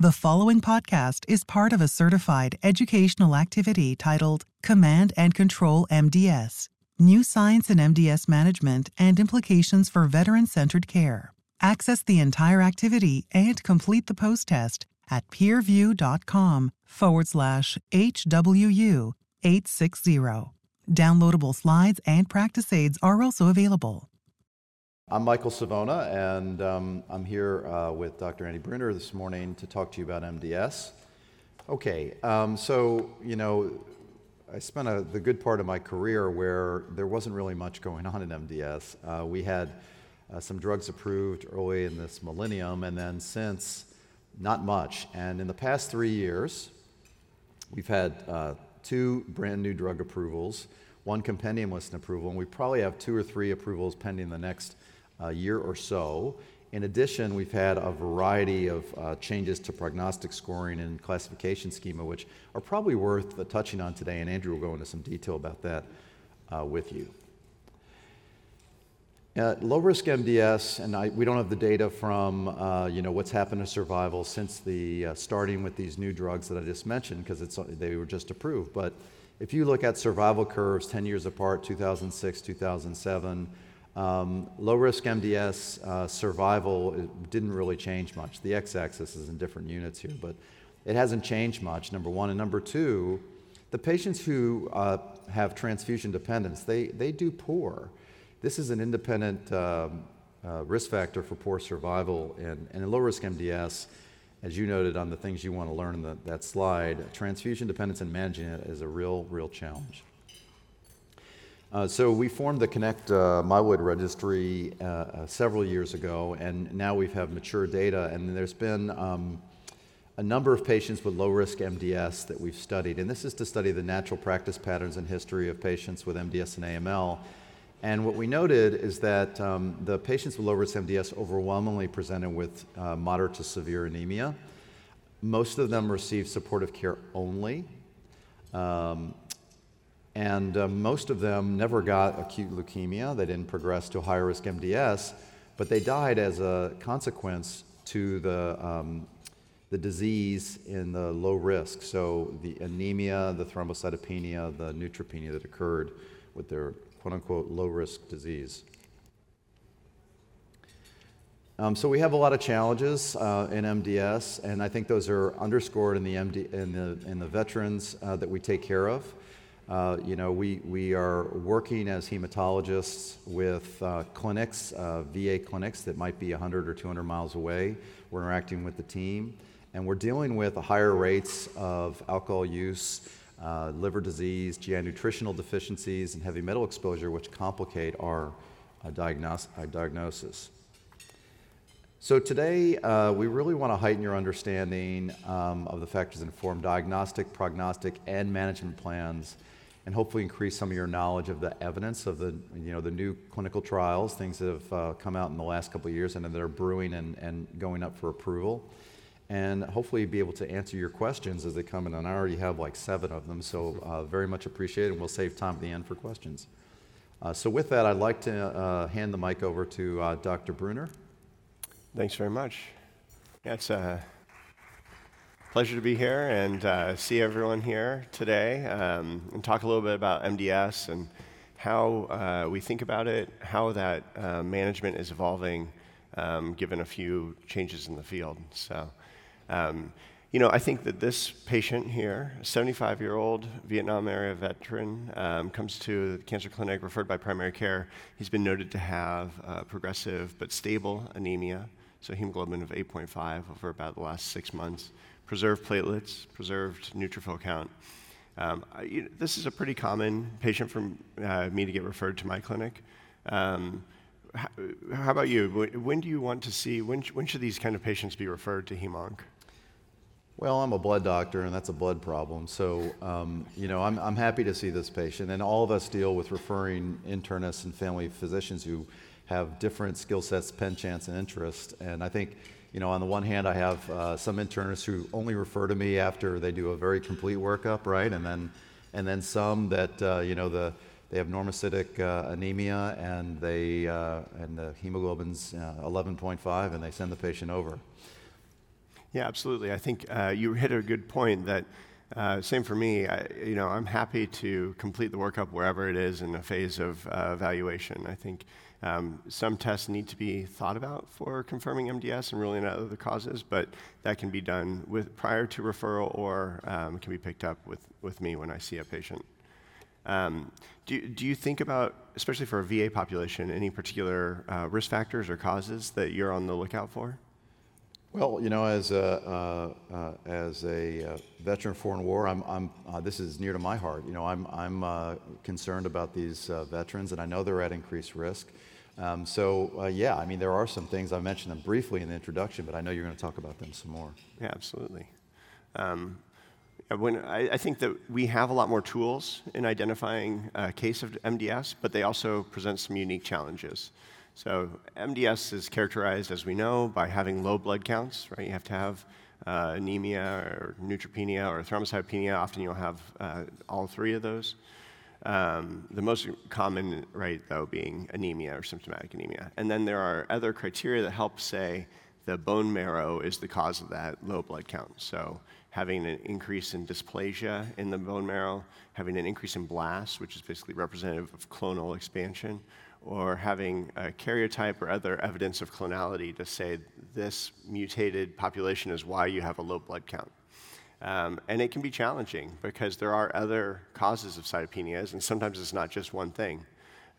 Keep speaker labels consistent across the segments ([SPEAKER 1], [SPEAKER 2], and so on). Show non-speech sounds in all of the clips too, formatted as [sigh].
[SPEAKER 1] The following podcast is part of a certified educational activity titled Command and Control MDS New Science in MDS Management and Implications for Veteran Centered Care. Access the entire activity and complete the post test at peerview.com forward slash HWU 860. Downloadable slides and practice aids are also available.
[SPEAKER 2] I'm Michael Savona, and um, I'm here uh, with Dr. Andy Brunner this morning to talk to you about MDS. Okay, um, so, you know, I spent a, the good part of my career where there wasn't really much going on in MDS. Uh, we had uh, some drugs approved early in this millennium, and then since, not much. And in the past three years, we've had uh, two brand new drug approvals, one compendium listing approval, and we probably have two or three approvals pending the next a year or so. In addition, we've had a variety of uh, changes to prognostic scoring and classification schema, which are probably worth uh, touching on today, and Andrew will go into some detail about that uh, with you. low risk MDS, and I, we don't have the data from uh, you know what's happened to survival since the uh, starting with these new drugs that I just mentioned, because they were just approved. But if you look at survival curves 10 years apart, 2006, 2007 um, low risk MDS uh, survival didn't really change much. The x axis is in different units here, but it hasn't changed much, number one. And number two, the patients who uh, have transfusion dependence, they, they do poor. This is an independent um, uh, risk factor for poor survival. And, and in low risk MDS, as you noted on the things you want to learn in the, that slide, transfusion dependence and managing it is a real, real challenge. Uh, so we formed the Connect uh, Myeloid Registry uh, uh, several years ago, and now we have mature data, and there's been um, a number of patients with low-risk MDS that we've studied, and this is to study the natural practice patterns and history of patients with MDS and AML. And what we noted is that um, the patients with low-risk MDS overwhelmingly presented with uh, moderate to severe anemia. Most of them received supportive care only. Um, and uh, most of them never got acute leukemia. They didn't progress to higher risk MDS, but they died as a consequence to the, um, the disease in the low risk. So the anemia, the thrombocytopenia, the neutropenia that occurred with their quote unquote low risk disease. Um, so we have a lot of challenges uh, in MDS, and I think those are underscored in the, MD, in the, in the veterans uh, that we take care of. Uh, you know, we, we are working as hematologists with uh, clinics, uh, VA clinics that might be 100 or 200 miles away. We're interacting with the team, and we're dealing with higher rates of alcohol use, uh, liver disease, GI nutritional deficiencies, and heavy metal exposure, which complicate our uh, diagnos- diagnosis. So today, uh, we really want to heighten your understanding um, of the factors that inform diagnostic, prognostic, and management plans and hopefully increase some of your knowledge of the evidence of the, you know, the new clinical trials, things that have uh, come out in the last couple of years and that are brewing and, and going up for approval. And hopefully be able to answer your questions as they come in. And I already have like seven of them, so uh, very much appreciated, and we'll save time at the end for questions. Uh, so with that, I'd like to uh, hand the mic over to uh, Dr. Brunner.
[SPEAKER 3] Thanks very much. It's a Pleasure to be here and uh, see everyone here today um, and talk a little bit about MDS and how uh, we think about it, how that uh, management is evolving um, given a few changes in the field. So, um, you know, I think that this patient here, a 75 year old Vietnam era veteran, um, comes to the cancer clinic referred by primary care. He's been noted to have uh, progressive but stable anemia, so hemoglobin of 8.5 over about the last six months preserved platelets, preserved neutrophil count. Um, I, you know, this is a pretty common patient for uh, me to get referred to my clinic. Um, how, how, about you? When do you want to see, when, when should these kind of patients be referred to HEMONC?
[SPEAKER 2] Well, I'm a blood doctor, and that's a blood problem. So, um, you know, I'm, I'm happy to see this patient. And all of us deal with referring internists and family physicians who have different skill sets, pen chance, and interest. And I think you know, on the one hand, I have uh, some internists who only refer to me after they do a very complete workup, right? And then, and then some that, uh, you know, the, they have normocytic uh, anemia and they, uh, and the hemoglobin's 11.5 uh, and they send the patient over.
[SPEAKER 3] Yeah, absolutely. I think uh, you hit a good point that uh, same for me. I, you know, I'm happy to complete the workup wherever it is in a phase of uh, evaluation. I think um, some tests need to be thought about for confirming MDS and ruling out other causes, but that can be done with prior to referral or um, can be picked up with, with me when I see a patient. Um, do, do you think about, especially for a VA population, any particular uh, risk factors or causes that you're on the lookout for?
[SPEAKER 2] Well, you know, as a, uh, uh, as a uh, veteran of foreign war, I'm, I'm, uh, this is near to my heart. You know, I'm, I'm uh, concerned about these uh, veterans, and I know they're at increased risk. Um, so, yeah, I mean, there are some things, I mentioned them briefly in the introduction, but I know you're going to talk about them some more.
[SPEAKER 3] Yeah, absolutely. Um, when I, I, think that we have a lot more tools in identifying a case of MDS, but they also present some unique challenges. So MDS is characterized, as we know, by having low blood counts, right? You have to have uh, anemia or neutropenia or thrombocytopenia. Often you'll have uh, all three of those. Um, the most common, right, though, being anemia or symptomatic anemia. And then there are other criteria that help say the bone marrow is the cause of that low blood count. So having an increase in dysplasia in the bone marrow, having an increase in blasts, which is basically representative of clonal expansion, or having a karyotype or other evidence of clonality to say this mutated population is why you have a low blood count. Um, and it can be challenging because there are other causes of cytopenias, and sometimes it's not just one thing.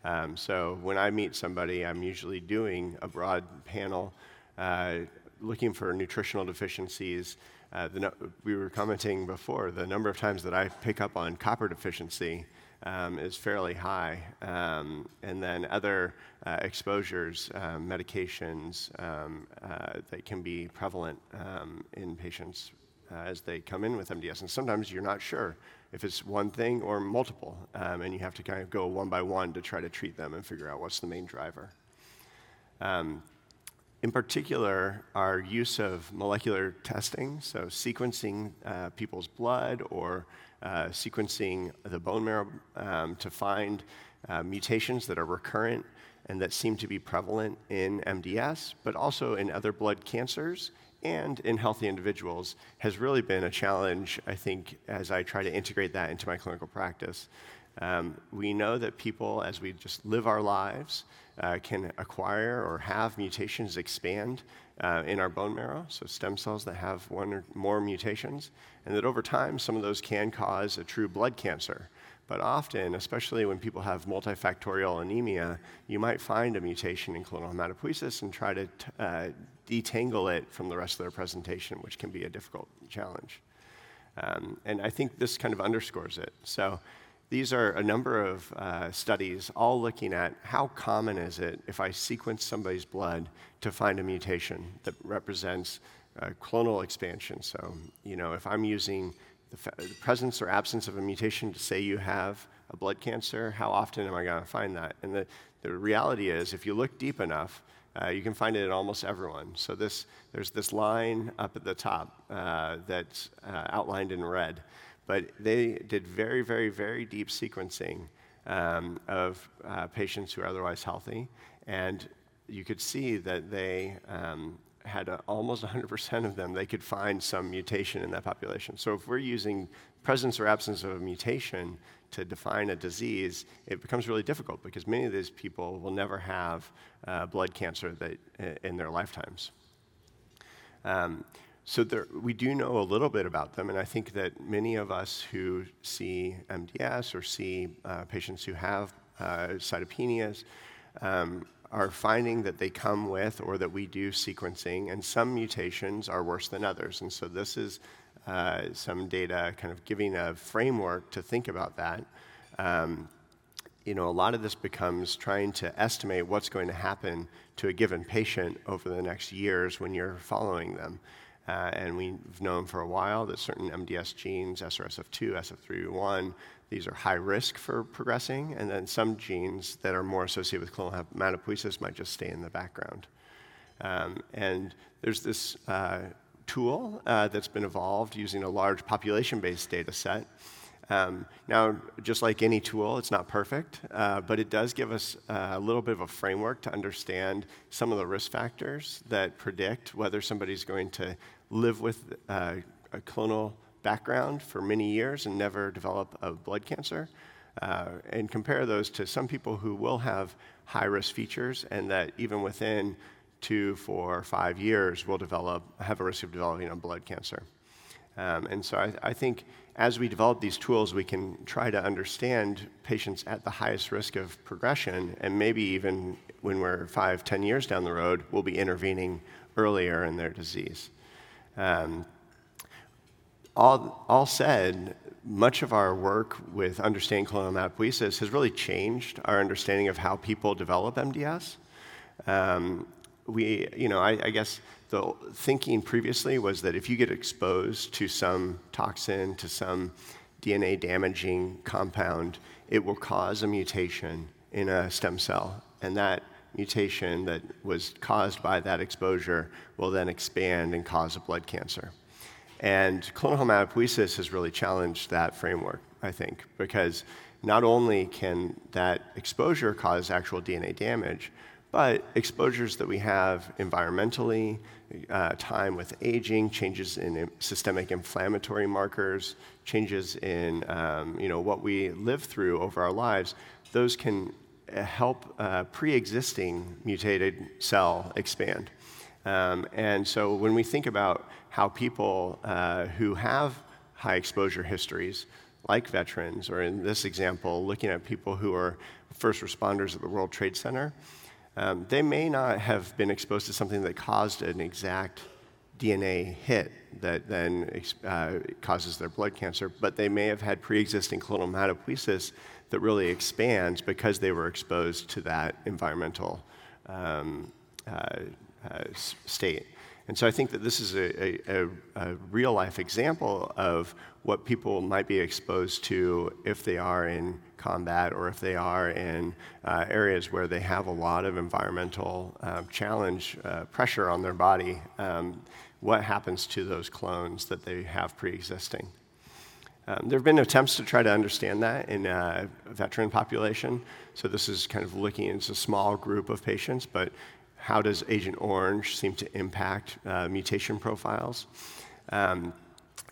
[SPEAKER 3] Um, so when I meet somebody, I'm usually doing a broad panel uh, looking for nutritional deficiencies. Uh, no- we were commenting before the number of times that I pick up on copper deficiency um, is fairly high. Um, and then other uh, exposures, um, medications um, uh, that can be prevalent um, in patients uh, as they come in with MDS. And sometimes you're not sure if it's one thing or multiple, um, and you have to kind of go one by one to try to treat them and figure out what's the main driver. in particular, our use of molecular testing, so sequencing uh, people's blood or uh, sequencing the bone marrow um, to find uh, mutations that are recurrent and that seem to be prevalent in MDS, but also in other blood cancers and in healthy individuals has really been a challenge, I think, as I try to integrate that into my clinical practice. Um, we know that people, as we just live our lives, uh, can acquire or have mutations expand uh, in our bone marrow, so stem cells that have one or more mutations, and that over time, some of those can cause a true blood cancer. But often, especially when people have multifactorial anemia, you might find a mutation in clonal hematopoiesis and try to t- uh, detangle it from the rest of their presentation, which can be a difficult challenge. Um, and I think this kind of underscores it. So these are a number of uh, studies all looking at how common is it if I sequence somebody's blood to find a mutation that represents uh, clonal expansion. So, you know, if I'm using the, fa- the, presence or absence of a mutation to say you have a blood cancer, how often am I going to find that? And the, the reality is, if you look deep enough, uh, you can find it in almost everyone. So this, there's this line up at the top uh, that's uh, outlined in red. But they did very, very, very deep sequencing um, of uh, patients who are otherwise healthy. And you could see that they um, had a, almost 100% of them, they could find some mutation in that population. So if we're using presence or absence of a mutation to define a disease, it becomes really difficult because many of these people will never have uh, blood cancer that, in their lifetimes. Um, so there, we do know a little bit about them, and I think that many of us who see MDS or see uh, patients who have uh, cytopenias um, are finding that they come with or that we do sequencing, and some mutations are worse than others. And so this is uh, some data kind of giving a framework to think about that. Um, you know, a lot of this becomes trying to estimate what's going to happen to a given patient over the next years when you're following them. Uh, and we've known for a while that certain MDS genes, SRSF2, SF3B1, these are high risk for progressing, and then some genes that are more associated with clonal hematopoiesis might just stay in the background. Um, and there's this uh, tool uh, that's been evolved using a large population based data set. Um, now, just like any tool, it's not perfect, uh, but it does give us a little bit of a framework to understand some of the risk factors that predict whether somebody's going to live with uh, a clonal background for many years and never develop a blood cancer, uh, and compare those to some people who will have high risk features and that even within two, four, five years will develop, have a risk of developing a blood cancer. Um, and so I, I, think as we develop these tools, we can try to understand patients at the highest risk of progression, and maybe even when we're five, ten years down the road, we'll be intervening earlier in their disease. Um, all, all said, much of our work with understanding clonal hematopoiesis has really changed our understanding of how people develop MDS. Um, we, you know, I, I, guess the thinking previously was that if you get exposed to some toxin, to some DNA damaging compound, it will cause a mutation in a stem cell. And that mutation that was caused by that exposure will then expand and cause a blood cancer. And clonal hematopoiesis has really challenged that framework, I think, because not only can that exposure cause actual DNA damage, but exposures that we have environmentally, uh, time with aging, changes in systemic inflammatory markers, changes in um, you know, what we live through over our lives, those can uh, help uh, pre existing mutated cell expand. Um, and so when we think about how people uh, who have high exposure histories, like veterans, or in this example, looking at people who are first responders at the World Trade Center, um, they may not have been exposed to something that caused an exact DNA hit that then uh, causes their blood cancer, but they may have had pre existing clonal hematopoiesis that really expands because they were exposed to that environmental um, uh, uh, state. And so I think that this is a, a, a, real life example of what people might be exposed to if they are in combat or if they are in uh, areas where they have a lot of environmental uh, challenge, uh, pressure on their body. Um, what happens to those clones that they have pre existing? Um, there have been attempts to try to understand that in a veteran population. So this is kind of looking into a small group of patients, but how does Agent Orange seem to impact uh, mutation profiles? Um,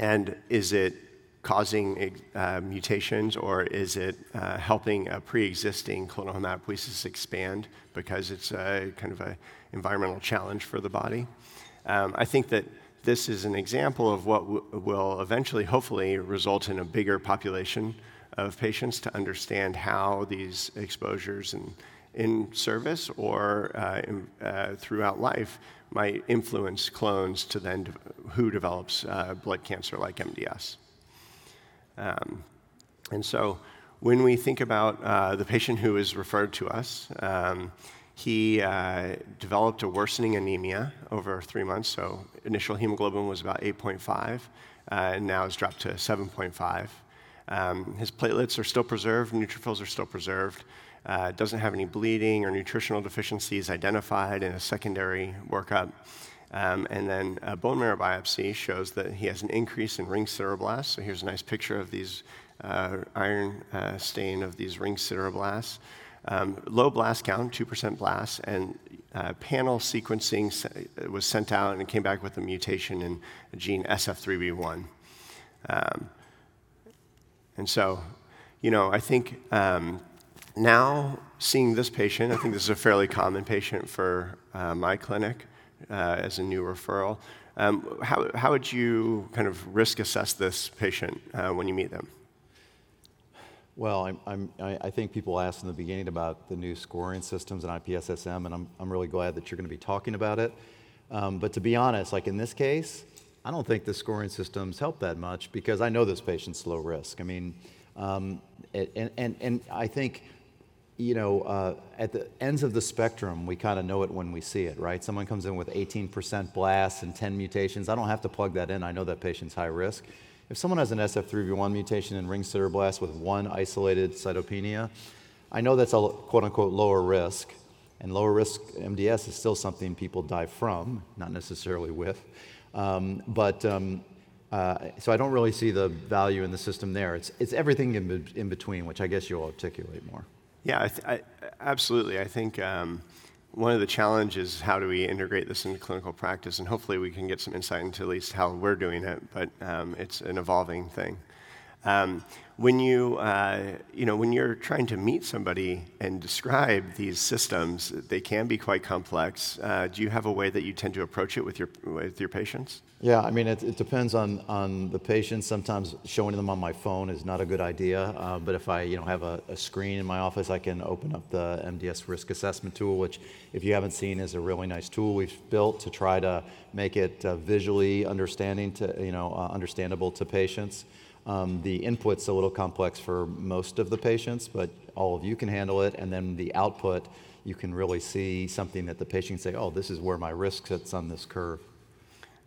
[SPEAKER 3] and is it causing uh, mutations or is it uh, helping a pre-existing clonal hematopoiesis expand because it's a kind of an environmental challenge for the body? Um, I think that this is an example of what w- will eventually, hopefully, result in a bigger population of patients to understand how these exposures and in service or uh, in, uh, throughout life might influence clones to then de- who develops uh, blood cancer like MDS. Um, and so when we think about uh, the patient who is referred to us, um, he uh, developed a worsening anemia over three months. So initial hemoglobin was about 8.5, uh, and now it's dropped to 7.5. Um, his platelets are still preserved, neutrophils are still preserved uh, doesn't have any bleeding or nutritional deficiencies identified in a secondary workup. Um, and then a bone marrow biopsy shows that he has an increase in ring sideroblasts. So here's a nice picture of these uh, iron uh, stain of these ring sideroblasts. Um, low blast count, 2% blast, and uh, panel sequencing was sent out and it came back with a mutation in gene SF3B1. Um, and so, you know, I think um, now, seeing this patient, I think this is a fairly common patient for uh, my clinic uh, as a new referral. Um, how, how would you kind of risk assess this patient uh, when you meet them?
[SPEAKER 2] Well, I'm, I'm, i think people asked in the beginning about the new scoring systems and IPSSM, and I'm, I'm really glad that you're going to be talking about it. Um, but to be honest, like in this case, I don't think the scoring systems help that much because I know this patient's low risk. I mean, um, and, and, and I think you know, uh, at the ends of the spectrum, we kind of know it when we see it, right? Someone comes in with 18% blasts and 10 mutations. I don't have to plug that in. I know that patient's high risk. If someone has an SF3B1 mutation and ring sideroblast with one isolated cytopenia, I know that's a quote unquote lower risk. And lower risk MDS is still something people die from, not necessarily with. Um, but um, uh, so I don't really see the value in the system there. It's, it's everything in, in between, which I guess you'll articulate more.
[SPEAKER 3] Yeah, I th- I, absolutely. I think um, one of the challenges is how do we integrate this into clinical practice, and hopefully we can get some insight into at least how we're doing it, but um, it's an evolving thing. Um, when you, uh, you know, when you're trying to meet somebody and describe these systems, they can be quite complex. Uh, do you have a way that you tend to approach it with your with your patients?
[SPEAKER 2] Yeah, I mean, it, it depends on on the patient. Sometimes showing them on my phone is not a good idea. Uh, but if I, you know, have a, a, screen in my office, I can open up the MDS risk assessment tool, which, if you haven't seen, is a really nice tool we've built to try to make it uh, visually understanding to, you know, uh, understandable to patients. Um, the input's a little complex for most of the patients, but all of you can handle it. And then the output, you can really see something that the patient can say, oh, this is where my risk sits on this curve.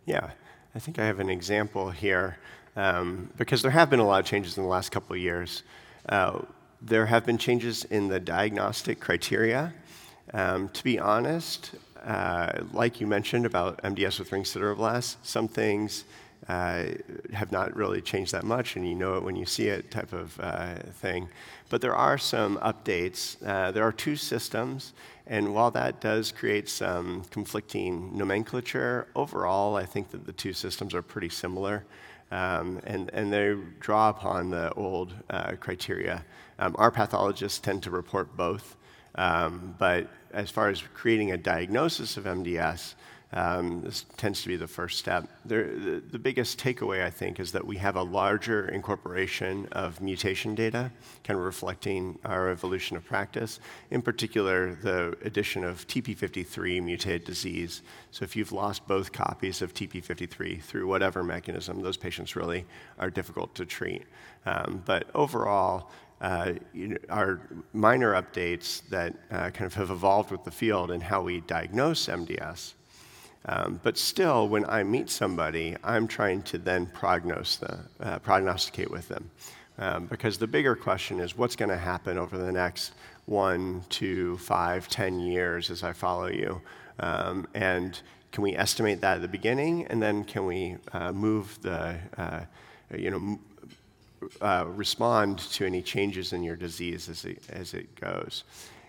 [SPEAKER 3] Yeah, I think I have an example here um, because there have been a lot of changes in the last couple of years. Uh, there have been changes in the diagnostic criteria. Um, to be honest, uh, like you mentioned about MDS with ring sideroblasts, some things uh, have not really changed that much, and you know it when you see it type of uh, thing. But there are some updates. Uh, there are two systems, and while that does create some conflicting nomenclature, overall, I think that the two systems are pretty similar. Um, and, and they draw upon the old uh, criteria. Um, our pathologists tend to report both, um, but as far as creating a diagnosis of MDS, um, this tends to be the first step. There, the, the, biggest takeaway, I think, is that we have a larger incorporation of mutation data, kind of reflecting our evolution of practice. In particular, the addition of TP53 mutated disease. So, if you've lost both copies of TP53 through whatever mechanism, those patients really are difficult to treat. Um, but overall, uh, you know, are minor updates that uh, kind of have evolved with the field and how we diagnose MDS um, but still, when I meet somebody, I'm trying to then the, uh, prognosticate with them. Um, because the bigger question is what's going to happen over the next one, two, five, ten years as I follow you? Um, and can we estimate that at the beginning? And then can we uh, move the, uh, you know, uh, respond to any changes in your disease as it, as it goes?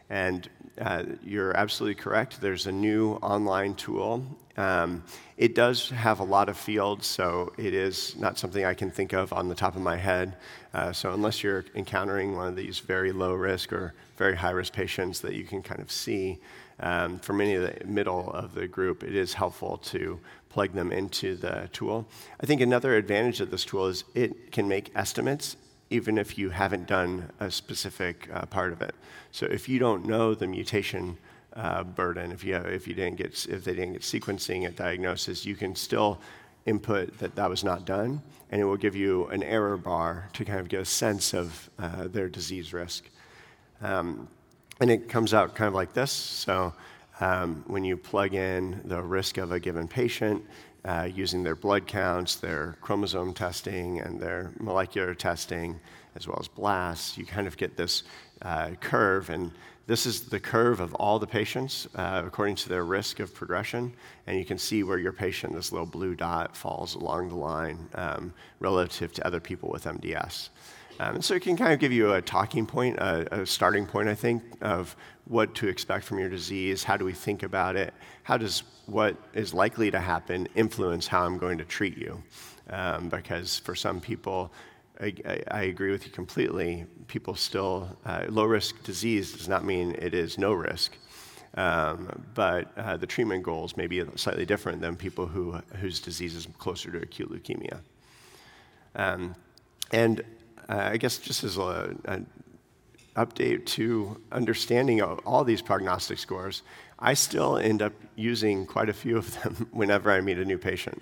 [SPEAKER 3] And uh, you're absolutely correct. There's a new online tool. Um, it does have a lot of fields, so it is not something I can think of on the top of my head. Uh, so, unless you're encountering one of these very low risk or very high risk patients that you can kind of see, um, for many of the middle of the group, it is helpful to plug them into the tool. I think another advantage of this tool is it can make estimates even if you haven't done a specific uh, part of it. So if you don't know the mutation uh, burden, if you, if, you didn't get, if they didn't get sequencing at diagnosis, you can still input that that was not done, and it will give you an error bar to kind of get a sense of uh, their disease risk. Um, and it comes out kind of like this. So um, when you plug in the risk of a given patient, uh, using their blood counts, their chromosome testing, and their molecular testing, as well as blasts, you kind of get this uh, curve. And this is the curve of all the patients uh, according to their risk of progression. And you can see where your patient, this little blue dot, falls along the line um, relative to other people with MDS. Um, so it can kind of give you a talking point, a, a, starting point, I think, of what to expect from your disease. How do we think about it? How does what is likely to happen influence how I'm going to treat you? Um, because for some people, I, I, I, agree with you completely. People still, uh, low risk disease does not mean it is no risk. Um, but uh, the treatment goals may be slightly different than people who, whose disease is closer to acute leukemia. Um, and uh, I guess just as an update to understanding all these prognostic scores, I still end up using quite a few of them [laughs] whenever I meet a new patient.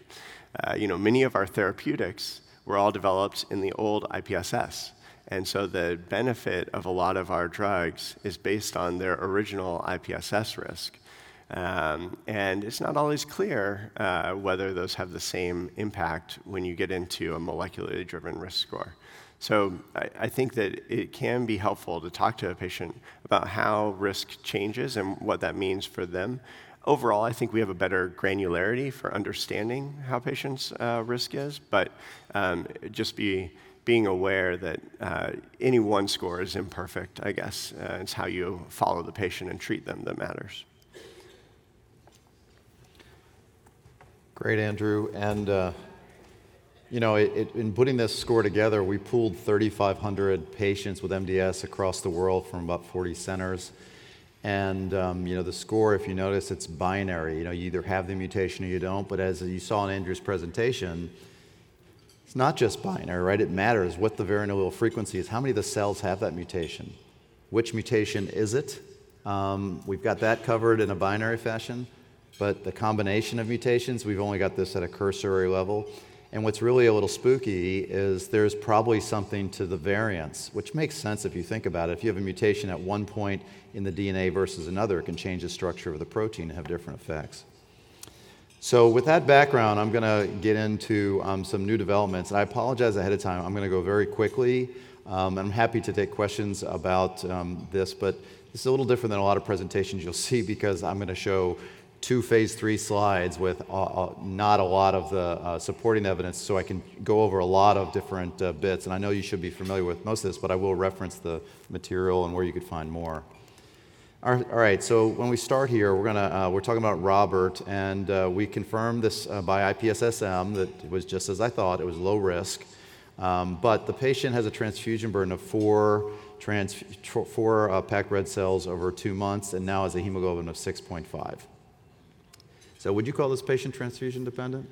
[SPEAKER 3] Uh, you know, many of our therapeutics were all developed in the old IPSS. And so the benefit of a lot of our drugs is based on their original IPSS risk. Um, and it's not always clear uh, whether those have the same impact when you get into a molecularly driven risk score. So I, I, think that it can be helpful to talk to a patient about how risk changes and what that means for them. Overall, I think we have a better granularity for understanding how patients' uh, risk is, but um, just be being aware that uh, any one score is imperfect, I guess. Uh, it's how you follow the patient and treat them that matters.
[SPEAKER 2] Great, Andrew. And uh, you know, it, it, in putting this score together, we pooled 3,500 patients with MDS across the world from about 40 centers. And um, you know, the score, if you notice, it's binary. You know, you either have the mutation or you don't. But as you saw in Andrew's presentation, it's not just binary, right? It matters what the variant allele frequency is. How many of the cells have that mutation? Which mutation is it? Um, we've got that covered in a binary fashion, but the combination of mutations, we've only got this at a cursory level. And what's really a little spooky is there's probably something to the variance, which makes sense if you think about it. If you have a mutation at one point in the DNA versus another, it can change the structure of the protein and have different effects. So, with that background, I'm going to get into um, some new developments. And I apologize ahead of time. I'm going to go very quickly. Um, I'm happy to take questions about um, this, but this is a little different than a lot of presentations you'll [laughs] see because I'm going to show two phase three slides with uh, uh, not a lot of the uh, supporting evidence, so I can go over a lot of different uh, bits. And I know you should be familiar with most of this, but I will reference the material and where you could find more. All right, so when we start here, we're, gonna, uh, we're talking about Robert, and uh, we confirmed this by IPSSM that it was just as I thought, it was low risk. Um, but the patient has a transfusion burden of four, trans, four packed red cells over two months, and now has a hemoglobin of 6.5. So, would you call this patient transfusion dependent?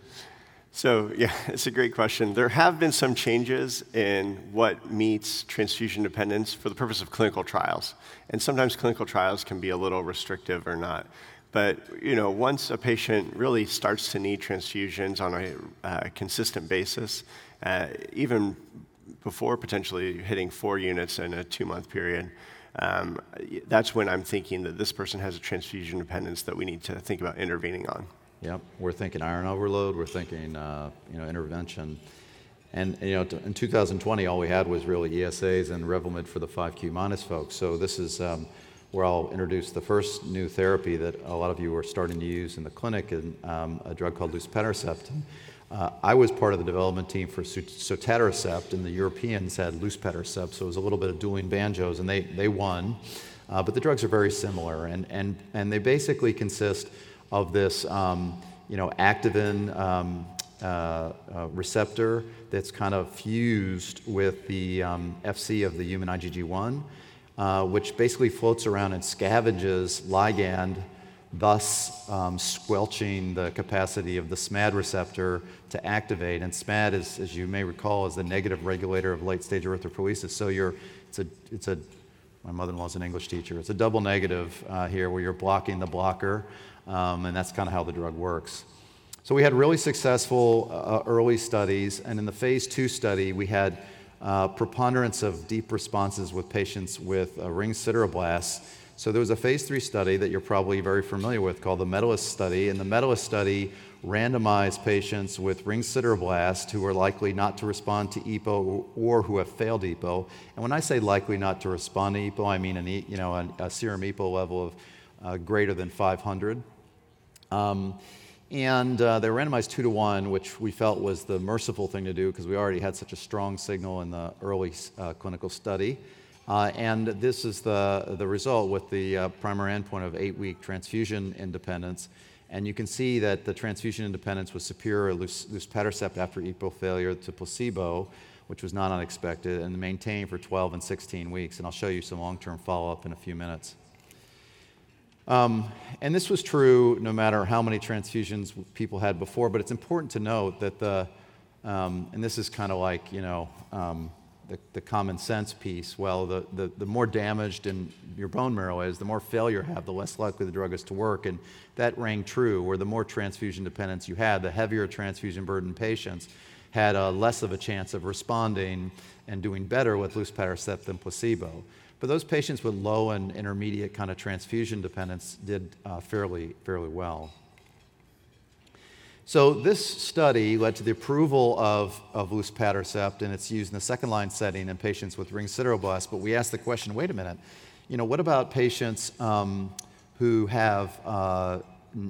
[SPEAKER 3] So, yeah, [laughs] it's a great question. There have been some changes in what meets transfusion dependence for the purpose of clinical trials. And sometimes clinical trials can be a little restrictive or not. But, you know, once a patient really starts to need transfusions on a uh, consistent basis, uh, even before potentially hitting four units in a two month period, um, that's when I'm thinking that this person has a transfusion dependence that we need to think about intervening on.
[SPEAKER 2] Yep, we're thinking iron overload, we're thinking uh, you know intervention. And you know, in 2020, all we had was really ESAs and Revlimid for the 5Q minus folks. So this is um, where I'll introduce the first new therapy that a lot of you are starting to use in the clinic, and um, a drug called luspatercept. Uh, I was part of the development team for sotatercept, and the Europeans had luspatercept, so it was a little bit of dueling banjos, and they, they won. Uh, but the drugs are very similar, and, and, and they basically consist of this um, you know, activin um, uh, uh receptor that's kind of fused with the um, FC of the human IgG1, uh, which basically floats around and scavenges ligand thus um, squelching the capacity of the SMAD receptor to activate. And SMAD, is, as you may recall, is the negative regulator of late stage erythropoiesis. So you're, it's a, it's a my mother-in-law's an English teacher. It's a double negative uh, here where you're blocking the blocker, um, and that's kind of how the drug works. So we had really successful uh, early studies, and in the phase two study, we had uh, preponderance of deep responses with patients with uh, ring sideroblasts so there was a phase three study that you're probably very familiar with called the Medalist study. And the Medalist study randomized patients with ring sideroblast who are likely not to respond to EPO or who have failed EPO. And when I say likely not to respond to EPO, I mean an, you know, a, a serum EPO level of uh, greater than 500. Um, and uh, they randomized two to one, which we felt was the merciful thing to do because we already had such a strong signal in the early uh, clinical study. Uh, and this is the, the result with the uh, primary endpoint of eight week transfusion independence. And you can see that the transfusion independence was superior luspatercept after EPO failure to placebo, which was not unexpected, and maintained for 12 and 16 weeks. And I'll show you some long term follow up in a few minutes. Um, and this was true no matter how many transfusions people had before, but it's important to note that the, um, and this is kind of like, you know, um, the, the common sense piece, well, the, the, the more damaged in your bone marrow is, the more failure you have, the less likely the drug is to work. And that rang true, where the more transfusion dependence you had, the heavier transfusion burden patients had a less of a chance of responding and doing better with luspatercept than placebo. But those patients with low and intermediate kind of transfusion dependence did uh, fairly, fairly well. So this study led to the approval of, of luspatercept, and it's used in the second line setting in patients with ring sideroblasts. But we asked the question, wait a minute, you know, what about patients um, who have uh,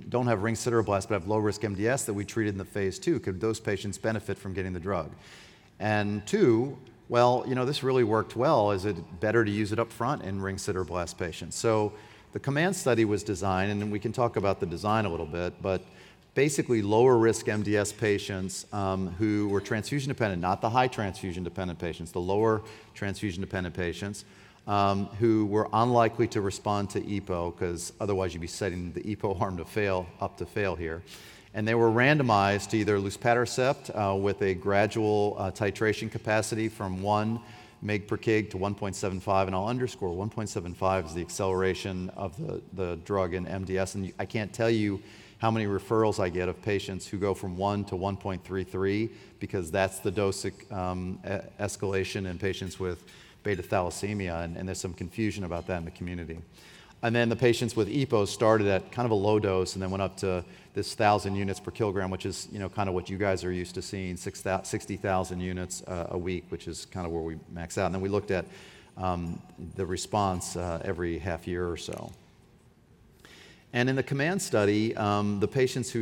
[SPEAKER 2] don't have ring sideroblasts but have low risk MDS that we treated in the phase two? Could those patients benefit from getting the drug? And two, well, you know, this really worked well. Is it better to use it up front in ring sideroblast patients? So the command study was designed, and we can talk about the design a little bit, but basically lower risk MDS patients um, who were transfusion dependent, not the high transfusion dependent patients, the lower transfusion dependent patients. Um, who were unlikely to respond to EPO because otherwise you'd be setting the EPO [laughs] arm to fail up to fail here. And they were randomized to either luspatercept uh, with a gradual uh, titration capacity from 1 mg per kg to 1.75, and I'll underscore 1.75 is the acceleration of the, the drug in MDS. And I can't tell you how many referrals I get of patients who go from 1 to 1.33 because that's the dose um, escalation in patients with beta thalassemia, and, and, there's some confusion about that in the community. And then the patients with EPO started at kind of a low dose and then went up to this 1,000 units per kilogram, which is you know kind of what you guys are used to seeing, 60,000 units uh, a week, which is kind of where we max out. And then we looked at um, the response uh, every half year or so. And in the COMMAND study, um, the patients who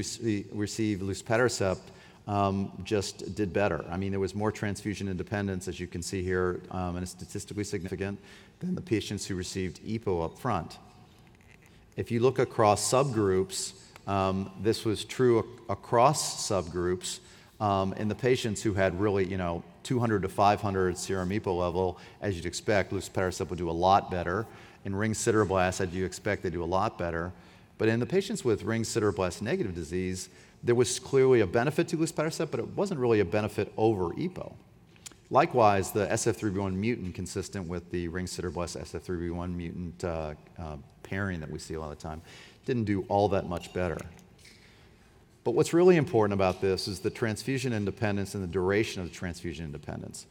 [SPEAKER 2] received luspatercept um, just did better. I mean, there was more transfusion independence, as you can see here, um, and it's statistically significant than the patients who received EPO up front. If you look across subgroups, um, this was true ac- across subgroups. Um, in the patients who had really, you know, 200 to 500 serum EPO level, as you'd expect, luspatercept would do a lot better. In ring sideroblast, as you expect, they do a lot better. But in the patients with ring sideroblast negative disease, there was clearly a benefit to luspatercept, but it wasn't really a benefit over EPO. Likewise, the SF3B1 mutant, consistent with the ring sideroblast SF3B1 mutant uh, uh, pairing that we see a lot of the time, didn't do all that much better. But what's really important about this is the transfusion independence and the duration of the transfusion independence.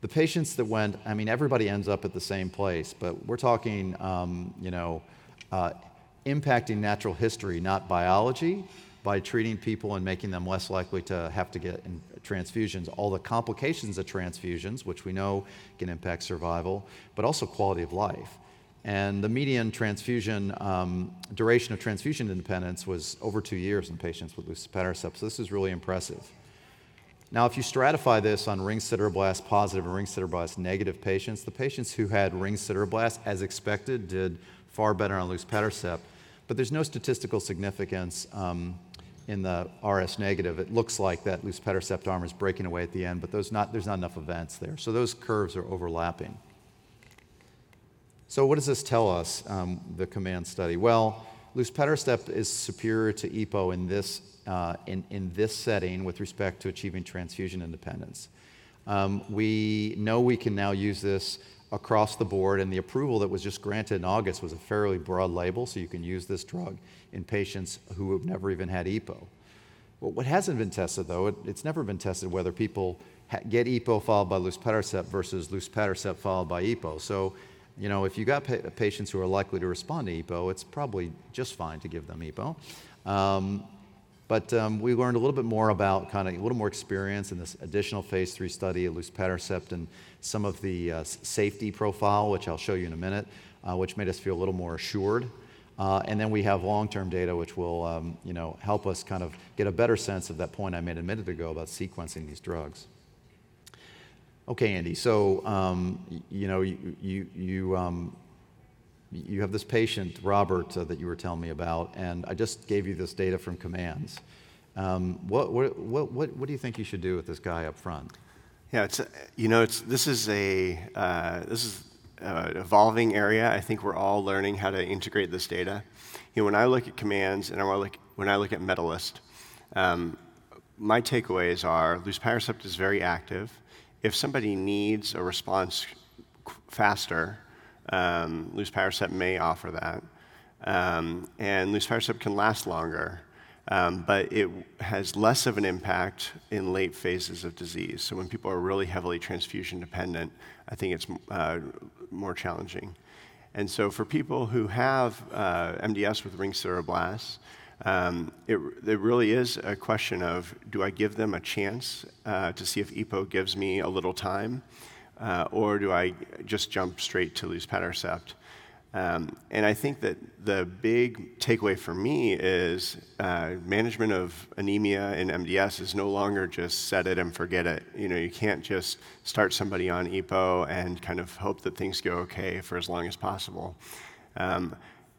[SPEAKER 2] The patients that went, I mean, everybody ends up at the same place, but we're talking, um, you know, uh, impacting natural history, not biology, by treating people and making them less likely to have to get transfusions. All the complications of transfusions, which we know can impact survival, but also quality of life. And the median transfusion um, duration of transfusion independence was over two years in patients with luspatercept. So this is really impressive. Now, if you stratify this on ring sideroblast positive and ring sideroblast negative patients, the patients who had ring sideroblast, as expected, did far better on luspatercept. But there's no statistical significance um, in the RS negative. It looks like that luspatercept arm is breaking away at the end, but not, there's not enough events there. So those curves are overlapping. So what does this tell us, um, the COMMAND study? Well, luspatercept is superior to EPO in this, uh, in, in this setting with respect to achieving transfusion independence. Um, we know we can now use this across the board, and the approval that was just granted in August was a fairly broad label, so you can use this drug in patients who have never even had EPO. Well, what hasn't been tested, though, it, it's never been tested whether people ha- get EPO followed by luspatercept versus luspatercept followed by EPO. So, you know, if you got pa- patients who are likely to respond to EPO, it's probably just fine to give them EPO. Um, but um, we learned a little bit more about kind of a little more experience in this additional phase three study of luspatercept and some of the uh, safety profile, which I'll show you in a minute, uh, which made us feel a little more assured. Uh, and then we have long-term data, which will, um, you know, help us kind of get a better sense of that point I made a minute ago about sequencing these drugs. Okay, Andy. So, um, you know, you you you, um, you have this patient, Robert, uh, that you were telling me about, and I just gave you this data from commands. Um, what, what, what, what, do you think you should do with this guy up front?
[SPEAKER 3] Yeah, it's you know it's this is a uh, this is an evolving area. I think we're all learning how to integrate this data. You know, when I look at commands and I look, when I look at Medalist, um, my takeaways are luspatercept is very active. If somebody needs a response faster, um, luspatercept may offer that. Um, and luspatercept can last longer um, but it has less of an impact in late phases of disease. So when people are really heavily transfusion dependent, I think it's uh, more challenging. And so for people who have uh, MDS with ring sideroblasts, um, it, it, really is a question of do I give them a chance uh, to see if EPO gives me a little time, or do I just jump straight to luspatercept? Um, and I think that the big takeaway for me is uh, management of anemia in MDS is no longer just set it and forget it. You know, you can't just start somebody on EPO and kind of hope that things go okay for as long as possible. Um,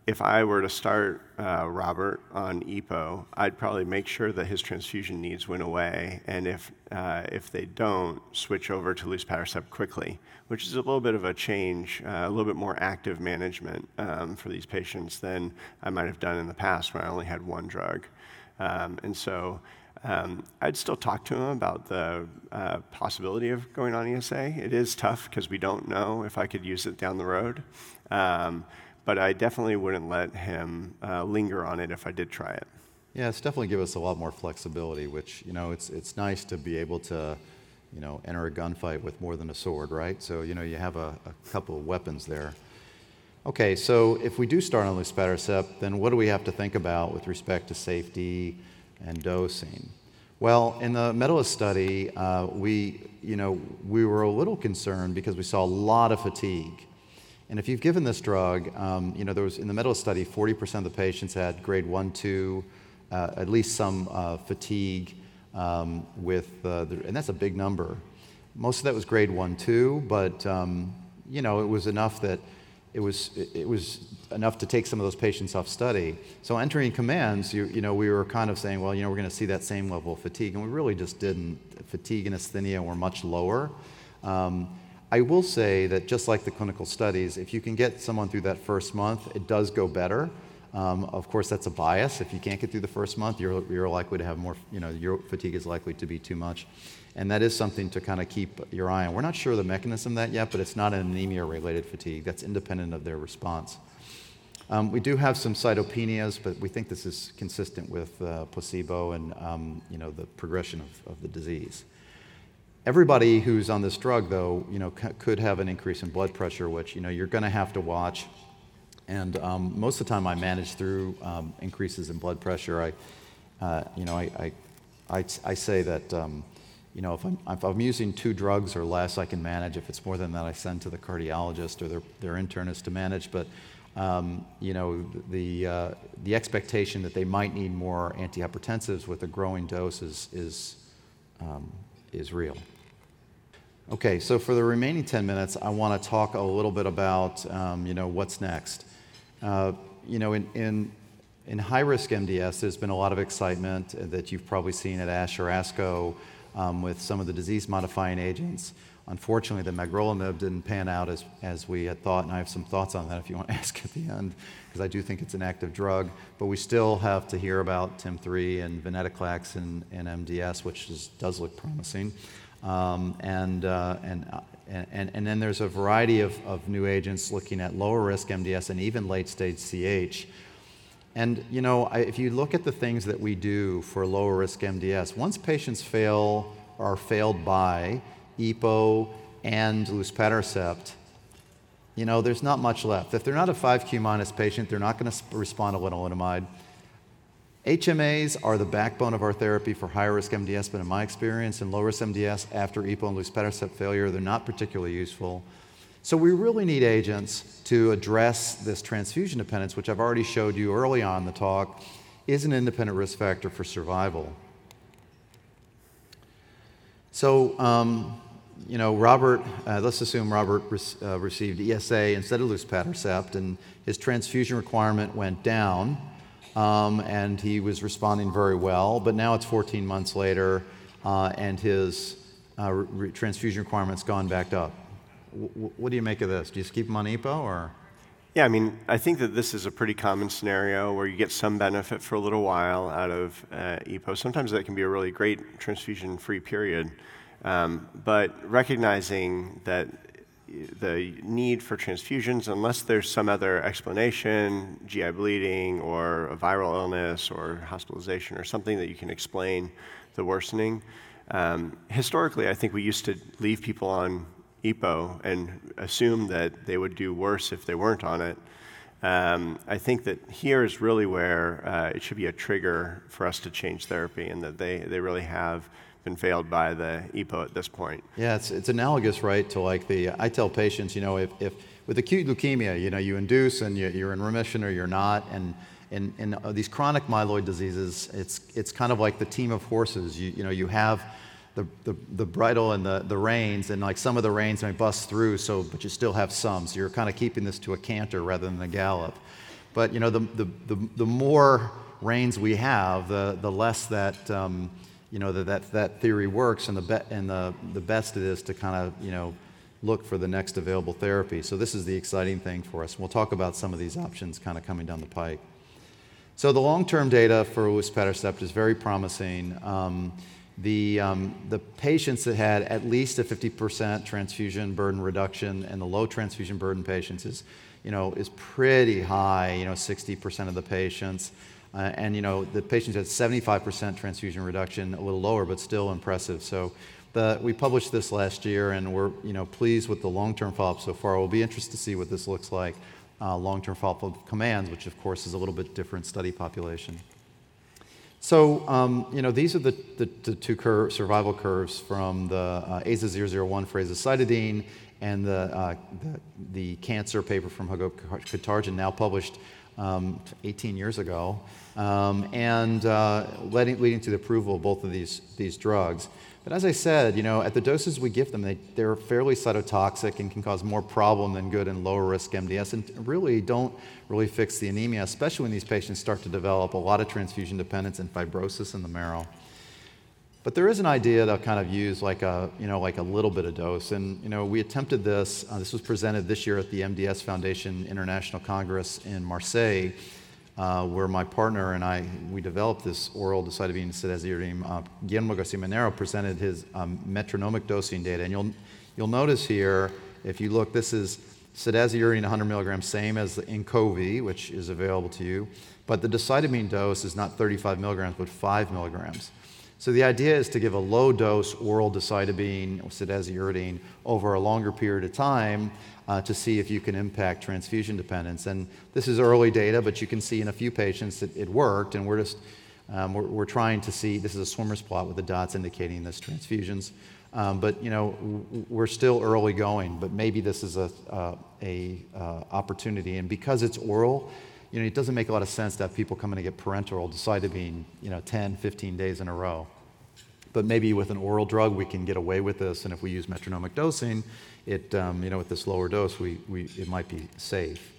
[SPEAKER 3] if I were to start uh, Robert on EPO, I'd probably make sure that his transfusion needs went away, and if uh, if they don't, switch over to luspatercept quickly, which is a little bit of a change, uh, a little bit more active management um, for these patients than I might have done in the past when I only had one drug, um, and so. Um, I'd still talk to him about the uh, possibility of going on ESA. It is tough because we don't know if I could use it down the road. Um, but I definitely wouldn't let him uh, linger on it if I did try it.
[SPEAKER 2] Yeah, it's definitely give us a lot more flexibility, which, you know, it's, it's nice to be able to, you know, enter a gunfight with more than a sword, right? So, you know, you have a, a couple of weapons there. Okay, so if we do start on luspatercept, then what do we have to think about with respect to safety and dosing? Well, in the Medalist study, uh, we, you know, we were a little concerned because we saw a lot of fatigue. And if you've given this drug, um, you know, there was in the Medalist study, 40% of the patients had grade one, two, uh, at least some uh, fatigue um, with, uh, the, and that's a big number. Most of that was grade one, two, but um, you know, it was enough that it was, it was enough to take some of those patients off study. So entering COMMANDS, you, you know, we were kind of saying, well, you know, we're going to see that same level of fatigue, and we really just didn't. Fatigue and asthenia were much lower. Um, I will say that just like the clinical studies, if you can get someone through that first month, it does go better. Um, of course, that's a bias. If you can't get through the first month, you're, you're likely to have more, you know, your fatigue is likely to be too much. And that is something to kind of keep your eye on. We're not sure the mechanism of that yet, but it's not an anemia related fatigue. That's independent of their response. Um, we do have some cytopenias, but we think this is consistent with uh, placebo and um, you know, the progression of, of the disease. Everybody who's on this drug, though, you know, c- could have an increase in blood pressure, which you know you're going to have to watch. And um, most of the time, I manage through um, increases in blood pressure. I, uh, you know, I, I, I, I say that, um, you know, if I'm, if I'm using two drugs or less, I can manage. If it's more than that, I send to the cardiologist or their, their internist to manage. But um, you know, the, uh, the expectation that they might need more antihypertensives with a growing dose is, is, um, is real. Okay, so for the remaining 10 minutes, I want to talk a little bit about, um, you know, what's next. Uh, you know, in, in, in high-risk MDS, there's been a lot of excitement that you've probably seen at ASH or ASCO um, with some of the disease-modifying agents. Unfortunately, the magrolimab didn't pan out as, as we had thought, and I have some thoughts on that if you want to [laughs] ask at the end, because I do think it's an active drug. But we still have to hear about TIM-3 and venetoclax and, and MDS, which is, does look promising. Um, and, uh, and, uh, and, and then there's a variety of, of new agents looking at lower risk MDS and even late stage CH. And you know, I, if you look at the things that we do for lower risk MDS, once patients fail or are failed by EPO and luspatercept, you know, there's not much left. If they're not a 5Q minus patient, they're not going to respond to lenalidomide. HMAs are the backbone of our therapy for high risk MDS, but in my experience, in low risk MDS after EPO and luspatercept failure, they're not particularly useful. So we really need agents to address this transfusion dependence, which I've already showed you early on in the talk, is an independent risk factor for survival. So, um, you know, Robert, uh, let's assume Robert re- uh, received ESA instead of luspatercept, and his transfusion requirement went down um, and he was responding very well. But now it's 14 months later, uh, and his uh, re- transfusion requirement's gone back up. W- what do you make of this? Do you just keep him on EPO or?
[SPEAKER 3] Yeah, I mean, I think that this is a pretty common scenario where you get some benefit for a little while out of uh, EPO. Sometimes that can be a really great transfusion free period. Um, but recognizing that the need for transfusions unless there's some other explanation, GI bleeding or a viral illness or hospitalization or something that you can explain the worsening. Um, historically, I think we used to leave people on EPO and assume that they would do worse if they weren't on it. Um, I think that here is really where uh, it should be a trigger for us to change therapy and that they, they really have been failed by the EPO at this point.
[SPEAKER 2] Yeah, it's, it's analogous, right, to like the, I tell patients, you know, if, if with acute leukemia, you know, you induce and you, you're in remission or you're not, and in, in uh, these chronic myeloid diseases, it's, it's kind of like the team of horses. You, you know, you have the, the, the bridle and the, the reins, and like some of the reins may bust through, so, but you still have some. So you're kind of keeping this to a canter rather than a gallop. But you know, the, the, the, the more reins we have, the, the less that, um, you know, that, that, that theory works and, the, be- and the, the best it is to kind of, you know, look for the next available therapy. So this is the exciting thing for us. We'll talk about some of these options kind of coming down the pike. So the long-term data for luspatercept is very promising. Um, the, um, the patients that had at least a 50% transfusion burden reduction and the low transfusion burden patients is, you know, is pretty high, you know, 60% of the patients. Uh, and, you know, the patients had 75% transfusion reduction, a little lower, but still impressive. So the, we published this last year, and we're, you know, pleased with the long-term follow-up so far. We'll be interested to see what this looks like, uh, long-term follow-up of COMMANDS, which, of course, is a little bit different study population. So, um, you know, these are the, the, the two cur- survival curves from the uh, AZA001 for azacitidine and the, uh, the, the, cancer paper from Hagop Kantarjian, now published um, 18 years ago, um, and uh, leading, leading to the approval of both of these, these drugs. But as I said, you know, at the doses we give them, they, they're fairly cytotoxic and can cause more problem than good in lower risk MDS and really don't really fix the anemia, especially when these patients start to develop a lot of transfusion dependence and fibrosis in the marrow. But there is an idea to kind of use like a, you know, like a little bit of dose. And, you know, we attempted this. Uh, this was presented this year at the MDS Foundation International Congress in Marseille uh, where my partner and I, we developed this oral decitabine cedazuridine. Uh, Guillermo Garcia Manero presented his um, metronomic dosing data. And you'll, you'll notice here, if you look, this is cedazuridine 100 milligrams, same as the Inqovi, which is available to you. But the decitabine dose is not 35 milligrams, but 5 milligrams. So the idea is to give a low dose oral decitabine or over a longer period of time uh, to see if you can impact transfusion dependence. And this is early data, but you can see in a few patients that it worked, and we're just um, we're, we're, trying to see. This is a swimmer's plot with the dots indicating this transfusions. Um, but you know we're still early going, but maybe this is a, a uh, opportunity. And because it's oral, you know it doesn't make a lot of sense to have people come in and get parenteral decitabine, you know, 10, 15 days in a row. But maybe with an oral drug, we can get away with this. And if we use metronomic dosing, it, um, you know, with this lower dose, we, we, it might be safe.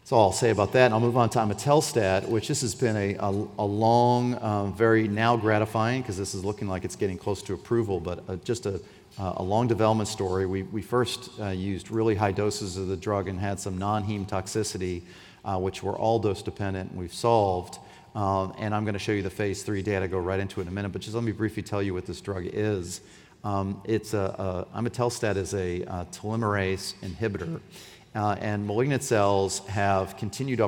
[SPEAKER 2] That's all I'll say about that. And I'll move on to imetelstat, which this has been a, a, a long, um, very now gratifying, because this is looking like it's getting close to approval, but uh, just a, a long development story. We, we first uh, used really high doses of the drug and had some non heme toxicity, uh, which were all dose dependent, and we've solved. Um, and I'm going to show you the phase three data, go right into it in a minute, but just let me briefly tell you what this drug is. Um, it's a, a, imetelstat is a, a telomerase inhibitor. Uh, and malignant cells have continued,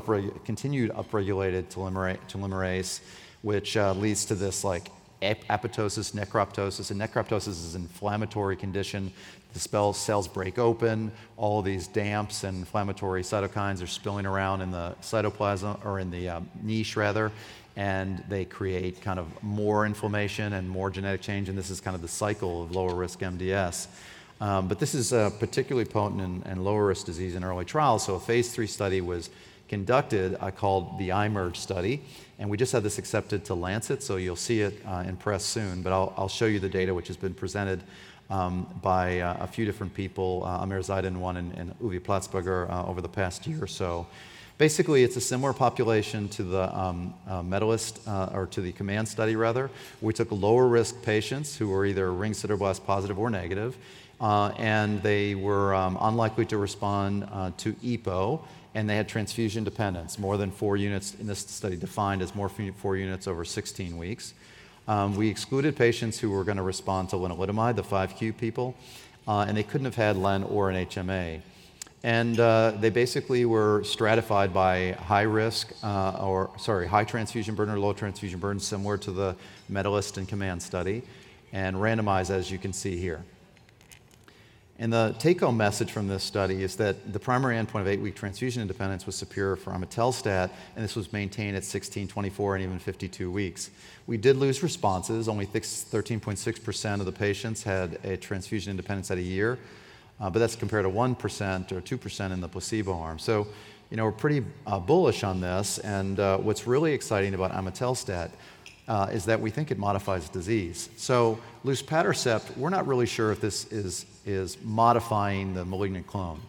[SPEAKER 2] continued upregulated telomerase, telomerase which uh, leads to this like apoptosis, necroptosis. And necroptosis is an inflammatory condition the cells break open, all these damps and inflammatory cytokines are spilling around in the cytoplasm, or in the um, niche rather, and they create kind of more inflammation and more genetic change, and this is kind of the cycle of lower risk MDS. Um, but this is uh, particularly potent in, in, lower risk disease in early trials, so a phase three study was conducted uh, called the IMerge study, and we just had this accepted to Lancet, so you'll see it uh, in press soon, but I'll, I'll show you the data which has been presented um, by uh, a few different people, uh, Amir Zeidan one and, and Uwe Platzbecker uh, over the past year or so. Basically, it's a similar population to the um, uh, medalist, uh, or to the command study rather. We took lower risk patients who were either ring sideroblast positive or negative, uh, and they were um, unlikely to respond to EPO, and they had transfusion dependence, more than four units in this study defined as more than four units over 16 weeks. Um, we excluded patients who were going to respond to lenalidomide, the 5Q people, uh, and they couldn't have had len or an HMA. And uh, they basically were stratified by high risk, uh, or sorry, high transfusion burden or low transfusion burden, similar to the medalist and command study, and randomized as you can see here. And the take home message from this study is that the primary endpoint of eight week transfusion independence was superior for imetelstat, and this was maintained at 16, 24, and even 52 weeks. We did lose responses. Only 13.6% of the patients had a transfusion independence at a year, uh, but that's compared to 1% or 2% in the placebo arm. So, you know, we're pretty uh, bullish on this, and uh, what's really exciting about imetelstat uh, is that we think it modifies disease. So luspatercept, we're not really sure if this is, is modifying the malignant clone.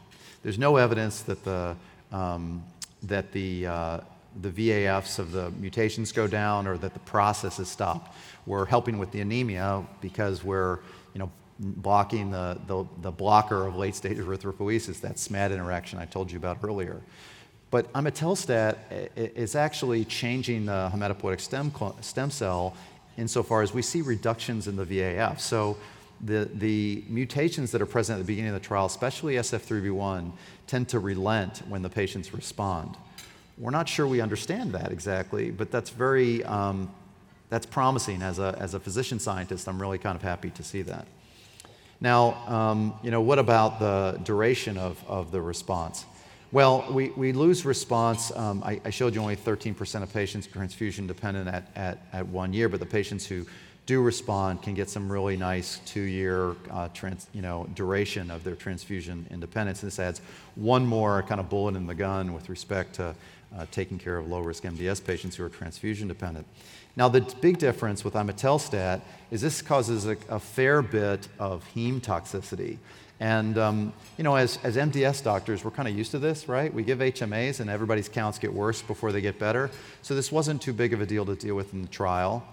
[SPEAKER 2] There's no evidence that the, um, that the, uh, the VAFs of the mutations go down or that the process is stopped. We're helping with the anemia because we're you know, blocking the, the, the blocker of late stage erythropoiesis, that SMAD interaction I told you about earlier. But imetelstat is actually changing the hematopoietic stem, stem cell insofar as we see reductions in the VAF. So the, the mutations that are present at the beginning of the trial, especially SF3B1, tend to relent when the patients respond. We're not sure we understand that exactly, but that's very um, that's promising as a, as a physician scientist. I'm really kind of happy to see that. Now, um, you know, what about the duration of, of the response? Well, we, we lose response. Um, I, I, showed you only 13% of patients transfusion dependent at, at, at one year, but the patients who do respond can get some really nice two-year uh, you know, duration of their transfusion independence. This adds one more kind of bullet in the gun with respect to uh, taking care of low-risk MDS patients who are transfusion dependent. Now, the big difference with imetelstat is this causes a, a fair bit of heme toxicity. And, um, you know, as, as MDS doctors, we're kind of used to this, right? We give HMAs and everybody's counts get worse before they get better. So this wasn't too big of a deal to deal with in the trial.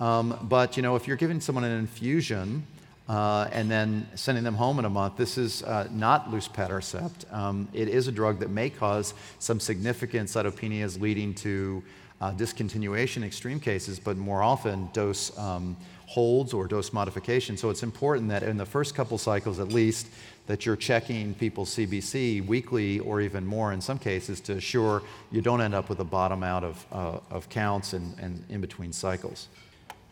[SPEAKER 2] Um, but, you know, if you're giving someone an infusion uh, and then sending them home in a month, this is uh, not luspatercept. Um, it is a drug that may cause some significant cytopenias leading to uh, discontinuation in extreme cases, but more often dose um, holds or dose modification. So it's important that in the first couple cycles at least, that you're checking people's CBC weekly or even more in some cases to assure you don't end up with a bottom out of, uh, of counts and, and in between cycles.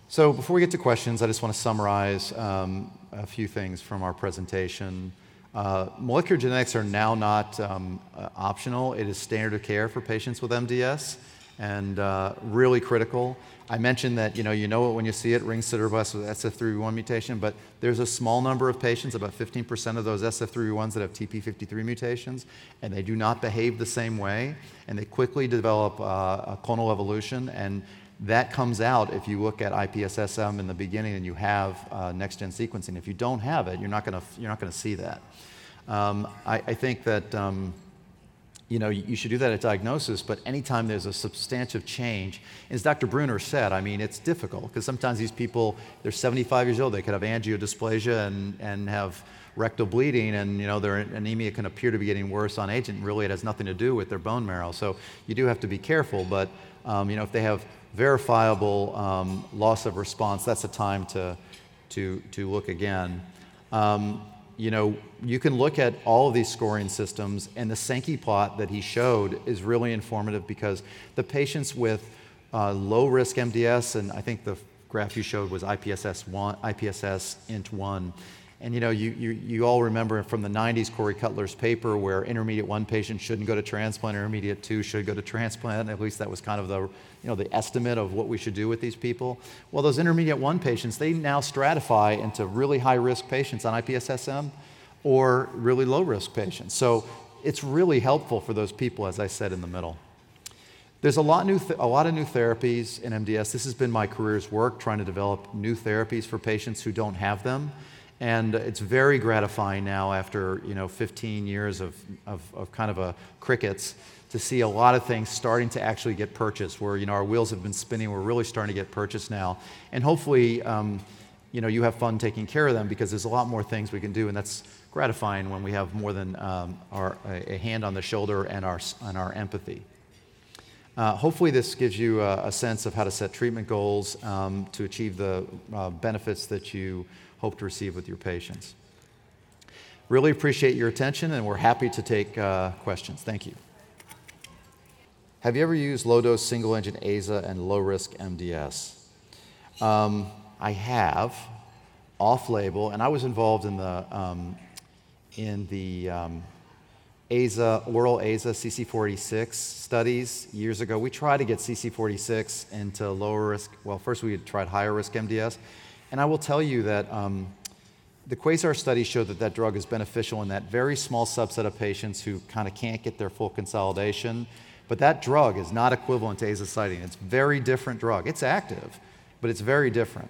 [SPEAKER 2] So before we get to questions, I just want to summarize um, a few things from our presentation. Uh, molecular genetics are now not um, uh, optional. It is standard of care for patients with MDS and uh, really critical. I mentioned that you know, you know it when you see it, ring sideroblast with SF3B1 mutation, but there's a small number of patients, about 15% of those SF3B1s that have TP53 mutations, and they do not behave the same way, and they quickly develop uh, a clonal evolution, and that comes out if you look at IPSSM in the beginning and you have uh, next-gen sequencing. If you don't have it, you're not going to see that. Um, I, I, think that um, you know, you should do that at diagnosis, but anytime there's a substantive change, as Dr. Brunner said, I mean, it's difficult because sometimes these people, they're 75 years old, they could have angiodysplasia and, and have rectal bleeding, and, you know, their anemia can appear to be getting worse on age, and really it has nothing to do with their bone marrow. So you do have to be careful, but, um, you know, if they have verifiable um, loss of response, that's a time to, to, to look again. Um, you know, you can look at all of these scoring systems, and the Sankey plot that he showed is really informative because the patients with uh, low risk MDS, and I think the graph you showed was IPSS one, IPSS int one. And you know, you, you, you all remember from the 90s Corey Cutler's paper where intermediate one patients shouldn't go to transplant, intermediate two should go to transplant. At least that was kind of the, you know, the estimate of what we should do with these people. Well, those intermediate one patients, they now stratify into really high risk patients on IPSSM or really low risk patients. So it's really helpful for those people, as I said in the middle. There's a lot, new th- a lot of new therapies in MDS. This has been my career's work, trying to develop new therapies for patients who don't have them. And it's very gratifying now after you know 15 years of, of, of, kind of a crickets to see a lot of things starting to actually get purchased where you know our wheels have been spinning. We're really starting to get purchased now. And hopefully um, you know you have fun taking care of them because there's a lot more things we can do. And that's gratifying when we have more than um, our, a, hand on the shoulder and our, and our empathy. Uh, hopefully this gives you a, a, sense of how to set treatment goals um, to achieve the uh, benefits that you hope to receive with your patients. Really appreciate your attention, and we're happy to take uh, questions. Thank you. Have you ever used low dose single engine AZA and low risk MDS? Um, I have, off label, and I was involved in the, um, in the um, oral AZA CC46 studies years ago. We tried to get CC46 into lower risk, well, first we tried higher risk MDS, and I will tell you that um, the QUAZAR study showed that that drug is beneficial in that very small subset of patients who kind of can't get their full consolidation. But that drug is not equivalent to azacitidine. It's a very different drug. It's active, but it's very different.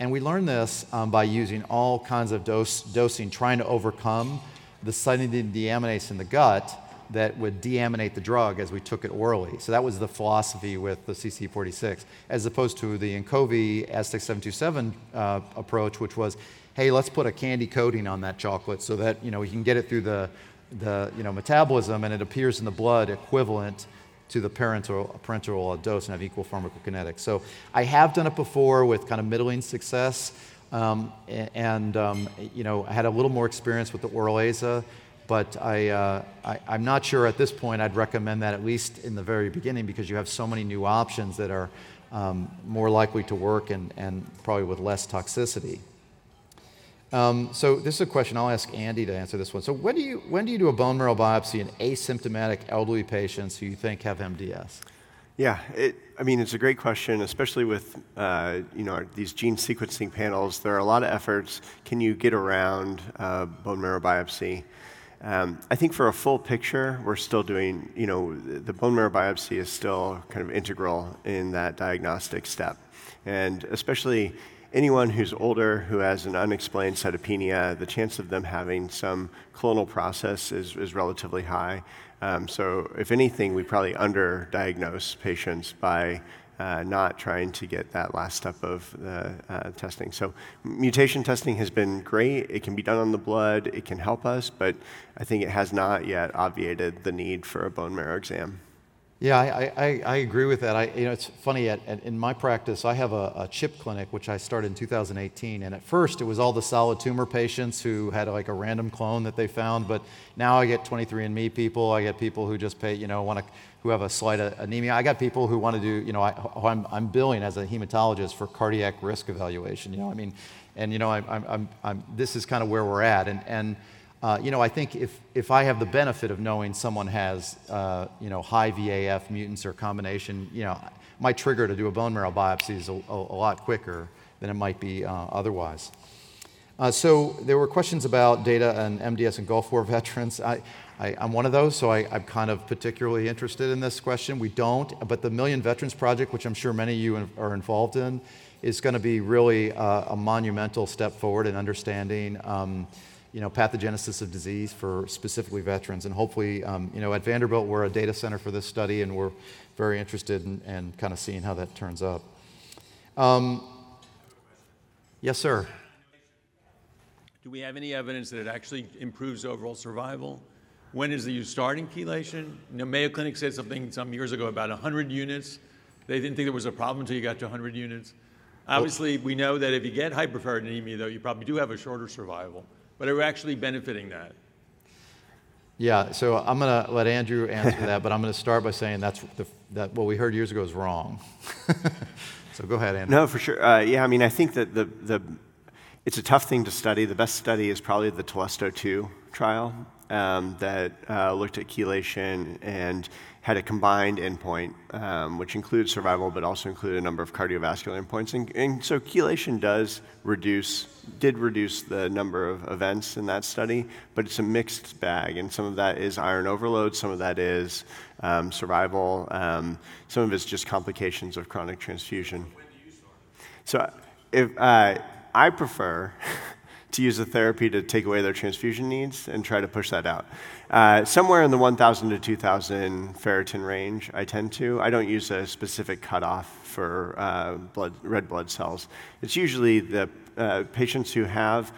[SPEAKER 2] And we learned this um, by using all kinds of dose, dosing, trying to overcome the cytidine deaminase in the gut that would deaminate the drug as we took it orally. So that was the philosophy with the CC46, as opposed to the Inqovi ASTX727 uh, approach, which was, hey, let's put a candy coating on that chocolate so that you know we can get it through the, the you know, metabolism and it appears in the blood equivalent to the parenteral, parenteral dose and have equal pharmacokinetics. So I have done it before with kind of middling success. Um, and um, you know, I had a little more experience with the oral AZA, but I, uh, I, am not sure at this point I'd recommend that at least in the very beginning because you have so many new options that are um, more likely to work and, and probably with less toxicity. Um, so this is a question I'll ask Andy to answer this one. So when do you when do you do a bone marrow biopsy in asymptomatic elderly patients who you think have MDS?
[SPEAKER 3] Yeah, it, I mean it's a great question, especially with uh, you know these gene sequencing panels. There are a lot of efforts. Can you get around uh, bone marrow biopsy? Um, I think for a full picture, we're still doing. You know, the bone marrow biopsy is still kind of integral in that diagnostic step, and especially anyone who's older who has an unexplained cytopenia, the chance of them having some clonal process is, is relatively high. Um, so, if anything, we probably underdiagnose patients by uh, not trying to get that last step of the uh, testing. So, mutation testing has been great. It can be done on the blood, it can help us, but I think it has not yet obviated the need for a bone marrow exam.
[SPEAKER 2] Yeah, I, I, I, agree with that. I, you know, it's funny, at, at, in my practice, I have a, a, chip clinic, which I started in 2018. And at first, it was all the solid tumor patients who had like a random clone that they found. But now I get 23andMe people. I get people who just pay, you know, want to, who have a slight anemia. I got people who want to do, you know, I, I'm, I'm billing as a hematologist for cardiac risk evaluation. You know, I mean, and, you know, I'm, I'm, I'm, this is kind of where we're at. And, and uh, you know, I think if, if I have the benefit of knowing someone has, uh, you know, high VAF mutants or combination, you know, my trigger to do a bone marrow biopsy is a, a, a lot quicker than it might be uh, otherwise. Uh, so there were questions about data and MDS and Gulf War [laughs] veterans. I, I, am one of those, so I, am kind of particularly interested in this question. We don't, but the Million Veterans Project, which I'm sure many of you are involved in, is going to be really uh, a monumental step forward in understanding um, you know, pathogenesis of disease for specifically veterans. And hopefully, um, you know, at Vanderbilt, we're a data center for this study, and we're very interested in, in kind of seeing how that turns up. Um, yes, sir.
[SPEAKER 4] Do we have any evidence that it actually improves overall survival? When is the use starting chelation? You know, Mayo Clinic said something some years ago about 100 units. They didn't think there was a problem until you got to 100 units. Obviously, we know that if you get hyperferritinemia, though, you probably do have a shorter survival but are we actually benefiting that?
[SPEAKER 2] Yeah, so I'm going to let Andrew answer that, but I'm going to start by saying that's the, that what we heard years ago is wrong. [laughs] so go ahead, Andrew.
[SPEAKER 3] No, for sure. Uh, yeah, I mean, I think that the, the, it's a tough thing to study. The best study is probably the Telesto 2 trial um, that uh, looked at chelation and had a combined endpoint, um, which includes survival, but also included a number of cardiovascular endpoints. And, and, so chelation does reduce, did reduce the number of events in that study, but it's a mixed bag. And some of that is iron overload, some of that is um, survival, um, some of it's just complications of chronic transfusion. So if, uh, I prefer [laughs] to use a therapy to take away their transfusion needs and try to push that out. Uh, somewhere in the 1,000 to 2,000 ferritin range, I tend to. I don't use a specific cutoff for uh, blood, red blood cells. It's usually the uh, patients who have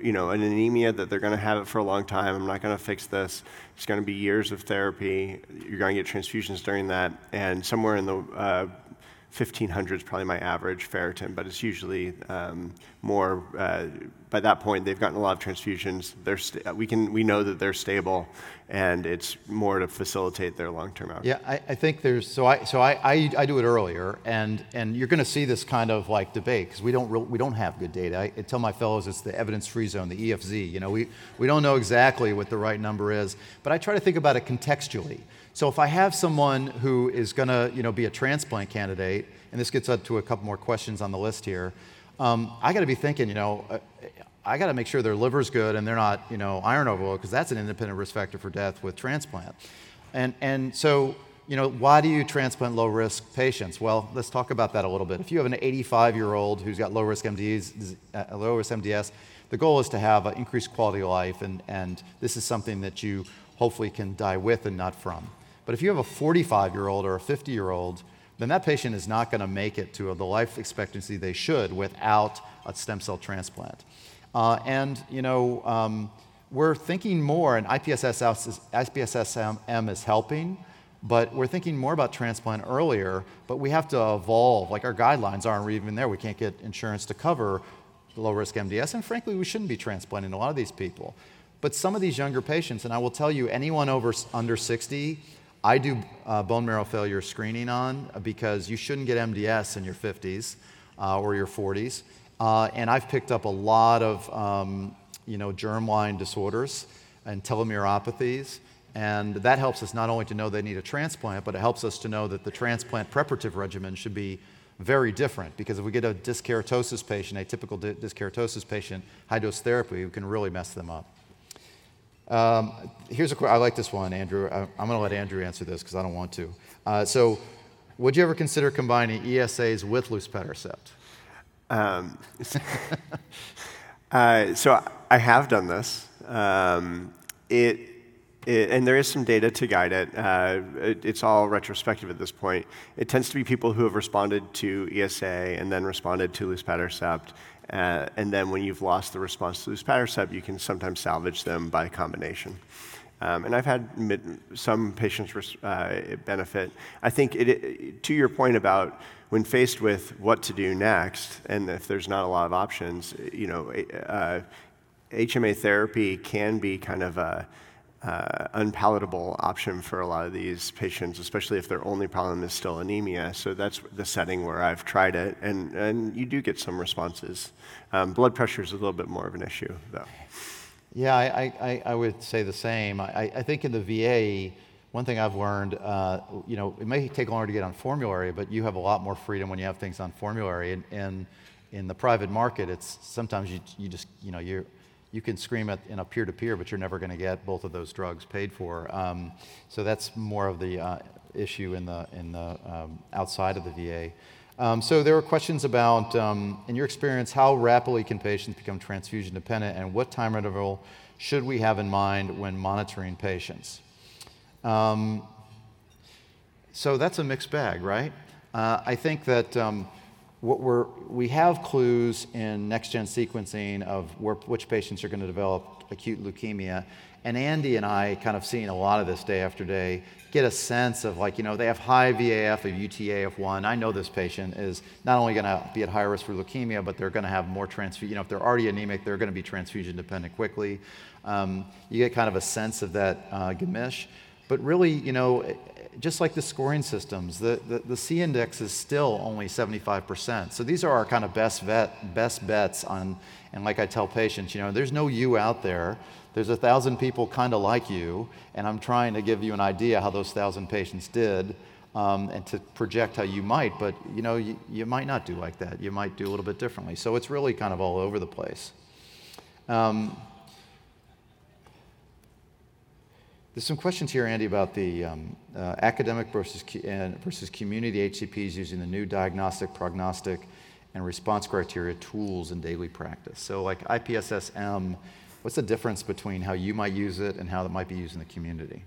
[SPEAKER 3] you know, an anemia that they're going to have it for a long time. I'm not going to fix this. It's going to be years of therapy. You're going to get transfusions during that. And somewhere in the uh, 1500 is probably my average ferritin, but it's usually um, more. Uh, by that point, they've gotten a lot of transfusions. They're st- we can we know that they're stable, and it's more to facilitate their long-term outcome.
[SPEAKER 2] Yeah, I, I, think there's so I so I, I, I do it earlier, and and you're going to see this kind of like debate because we don't re- we don't have good data. I, I tell my fellows it's the evidence-free zone, the EFZ. You know, we we don't know exactly what the right number is, but I try to think about it contextually. So if I have someone who is going to, you know, be a transplant candidate, and this gets up to a couple more questions on the list here, um, I got to be thinking, you know, uh, I got to make sure their liver's good and they're not, you know, iron overload because that's an independent risk factor for death with transplant. And and so, you know, why do you transplant low risk patients? Well, let's talk about that a little bit. If you have an 85 year old who's got low risk MDS, uh, low risk MDS, the goal is to have an increased quality of life, and, and this is something that you hopefully can die with and not from. But if you have a 45 year old or a 50 year old, then that patient is not going to make it to the life expectancy they should without a stem cell transplant. Uh, and, you know, um, we're thinking more, and IPSS-M is helping, but we're thinking more about transplant earlier, but we have to evolve. Like our guidelines aren't even there. We can't get insurance to cover low risk MDS, and frankly, we shouldn't be transplanting a lot of these people. But some of these younger patients, and I will tell you, anyone over under 60, I do uh, bone marrow failure screening on because you shouldn't get MDS in your 50s uh, or your 40s. Uh, and I've picked up a lot of um, you know, germline disorders and telomeropathies. And that helps us not only to know they need a transplant, but it helps us to know that the transplant preparative regimen should be very different. Because if we get a dyskeratosis patient, a typical dyskeratosis patient, high dose therapy, we can really mess them up. Um, here's I like this one, Andrew. I, am going to let Andrew answer this because I don't want to. Uh, so, would you ever consider combining ESAs with luspatercept? Um, [laughs]
[SPEAKER 3] uh, so I have done this. Um, it, it, and there is some data to guide it. Uh, it. It's all retrospective at this point. It tends to be people who have responded to ESA and then responded to luspatercept. Uh, and then when you've lost the response to luspatercept, you can sometimes salvage them by combination. Um, and I've had mid, some patients uh, benefit. I think it, it, to your point about when faced with what to do next, and if there's not a lot of options, you know, uh, HMA therapy can be kind of a uh, unpalatable option for a lot of these patients, especially if their only problem is still anemia. So that's the setting where I've tried it, and, and you do get some responses. Um, blood pressure is a little bit more of an issue, though.
[SPEAKER 2] Yeah, I, I, I would say the same. I, I think in the VA, one thing I've learned, uh, you know, it may take longer to get on formulary, but you have a lot more freedom when you have things on formulary. And, and in the private market, it's sometimes you, you just, you know, you're, you can scream at in a peer-to-peer, but you're never going to get both of those drugs paid for. Um, so that's more of the uh, issue in the in the um, outside of the VA. Um, so there were questions about, um, in your experience, how rapidly can patients become transfusion dependent, and what time interval should we have in mind when monitoring patients? Um, so that's a mixed bag, right? Uh, I think that um, what we're, we have clues in next-gen sequencing of where, which patients are going to develop acute leukemia. And Andy and I, kind of seeing a lot of this day after day, get a sense of like, you know, they have high VAF of U2AF1. I know this patient is not only going to be at high risk for leukemia, but they're going to have more transfusion. You know, if they're already anemic, they're going to be transfusion dependent quickly. Um, you get kind of a sense of that uh. But really, you know, just like the scoring systems, the, the, the, C index is still only 75%. So these are our kind of best, vet, best bets on, and like I tell patients, you know, there's no you out there. There's a thousand people kind of like you, and I'm trying to give you an idea how those thousand patients did um, and to project how you might, but you know, you, you might not do like that. You might do a little bit differently. So it's really kind of all over the place. Um, There's some questions here, Andy, about the um, uh, academic versus, uh, versus community HCPs using the new diagnostic, prognostic, and response criteria tools in daily practice. So, like IPSS-M, what's the difference between how you might use it and how it might be used in the community?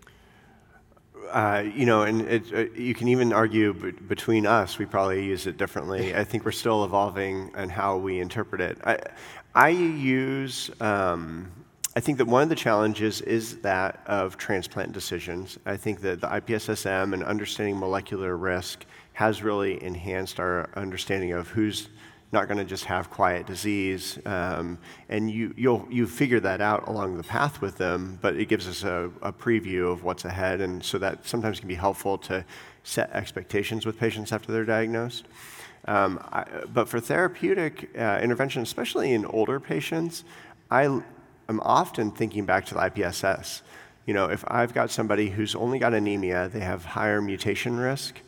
[SPEAKER 3] Uh, you know, and it, uh, you can even argue b- between us, we probably use it differently. [laughs] I think we're still evolving in how we interpret it. I, I use um, I think that one of the challenges is that of transplant decisions. I think that the IPSSM and understanding molecular risk has really enhanced our understanding of who's not going to just have quiet disease. Um, and you, you'll, you figure that out along the path with them, but it gives us a, a, preview of what's ahead. And so that sometimes can be helpful to set expectations with patients after they're diagnosed. Um, I, but for therapeutic uh, intervention, especially in older patients, I I'm often thinking back to the IPSS. You know, if I've got somebody who's only got anemia, they have higher mutation risk,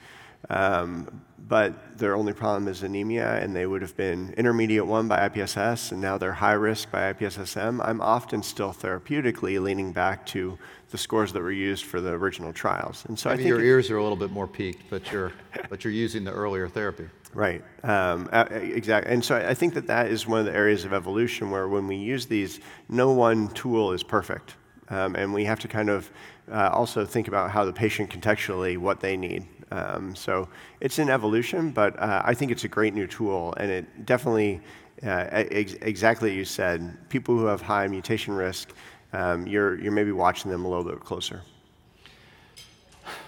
[SPEAKER 3] um, but their only problem is anemia, and they would have been intermediate one by IPSS, and now they're high risk by IPSSM. I'm often still therapeutically leaning back to the scores that were used for the original trials.
[SPEAKER 2] And so Maybe I think your ears are a little bit more peaked, but you're but you're using the earlier therapy.
[SPEAKER 3] Right. Um, exactly. And so I think that that is one of the areas of evolution where when we use these, no one tool is perfect. Um, and we have to kind of uh, also think about how the patient contextually what they need. Um, so it's an evolution, but uh, I think it's a great new tool, and it definitely, uh, ex- exactly you said, people who have high mutation risk, um, you're, you're maybe watching them a little bit closer.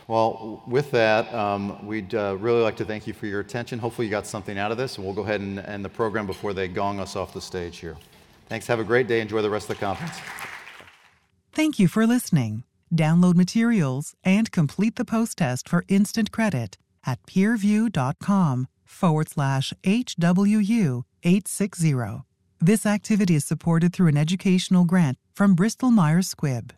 [SPEAKER 2] Well, with that, um, we'd uh, really like to thank you for your attention. Hopefully, you got something out of this, and we'll go ahead and end the program before they gong us off the stage here. Thanks. Have a great day. Enjoy the rest of the conference.
[SPEAKER 1] Thank you for listening. Download materials and complete the post test for instant credit at peerview.com forward slash HWU 860. This activity is supported through an educational grant from Bristol Myers Squibb.